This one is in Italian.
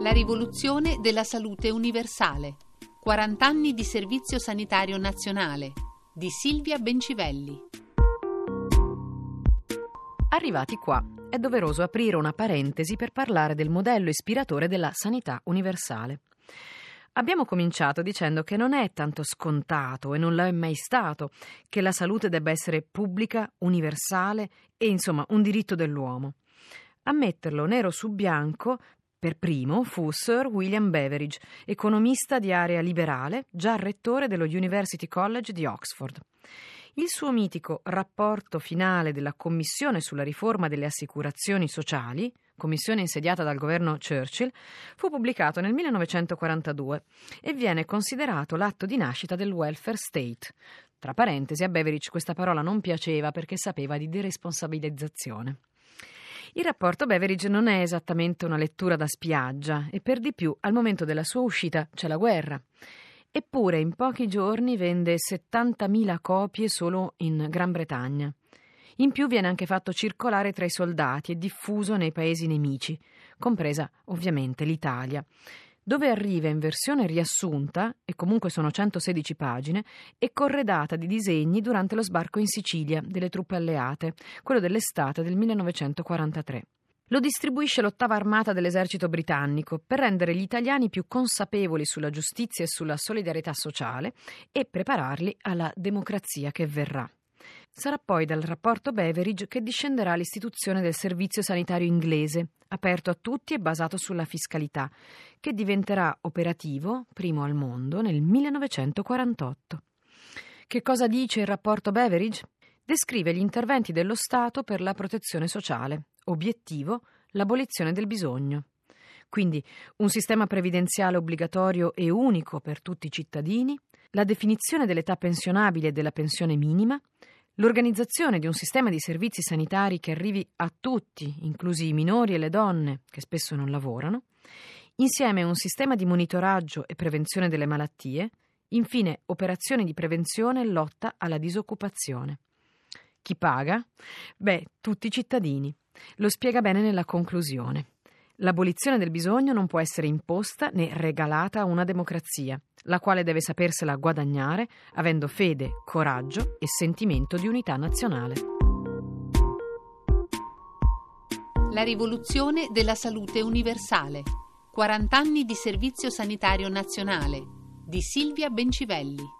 La rivoluzione della salute universale. 40 anni di servizio sanitario nazionale di Silvia Bencivelli. Arrivati qua, è doveroso aprire una parentesi per parlare del modello ispiratore della sanità universale. Abbiamo cominciato dicendo che non è tanto scontato e non lo è mai stato che la salute debba essere pubblica, universale e insomma un diritto dell'uomo. A metterlo nero su bianco per primo fu Sir William Beveridge, economista di area liberale, già rettore dello University College di Oxford. Il suo mitico rapporto finale della Commissione sulla riforma delle assicurazioni sociali, commissione insediata dal governo Churchill, fu pubblicato nel 1942 e viene considerato l'atto di nascita del welfare state. Tra parentesi, a Beveridge questa parola non piaceva perché sapeva di deresponsabilizzazione. Il rapporto Beveridge non è esattamente una lettura da spiaggia e per di più al momento della sua uscita c'è la guerra. Eppure in pochi giorni vende 70.000 copie solo in Gran Bretagna. In più viene anche fatto circolare tra i soldati e diffuso nei paesi nemici, compresa ovviamente l'Italia, dove arriva in versione riassunta, e comunque sono 116 pagine, e corredata di disegni durante lo sbarco in Sicilia delle truppe alleate, quello dell'estate del 1943. Lo distribuisce l'ottava armata dell'esercito britannico per rendere gli italiani più consapevoli sulla giustizia e sulla solidarietà sociale e prepararli alla democrazia che verrà. Sarà poi dal rapporto Beveridge che discenderà l'istituzione del servizio sanitario inglese, aperto a tutti e basato sulla fiscalità, che diventerà operativo, primo al mondo, nel 1948. Che cosa dice il rapporto Beveridge? Descrive gli interventi dello Stato per la protezione sociale, Obiettivo l'abolizione del bisogno. Quindi un sistema previdenziale obbligatorio e unico per tutti i cittadini, la definizione dell'età pensionabile e della pensione minima, l'organizzazione di un sistema di servizi sanitari che arrivi a tutti, inclusi i minori e le donne che spesso non lavorano, insieme un sistema di monitoraggio e prevenzione delle malattie, infine operazioni di prevenzione e lotta alla disoccupazione. Chi paga? Beh, tutti i cittadini. Lo spiega bene nella conclusione. L'abolizione del bisogno non può essere imposta né regalata a una democrazia, la quale deve sapersela guadagnare avendo fede, coraggio e sentimento di unità nazionale. La rivoluzione della salute universale. 40 anni di servizio sanitario nazionale di Silvia Bencivelli.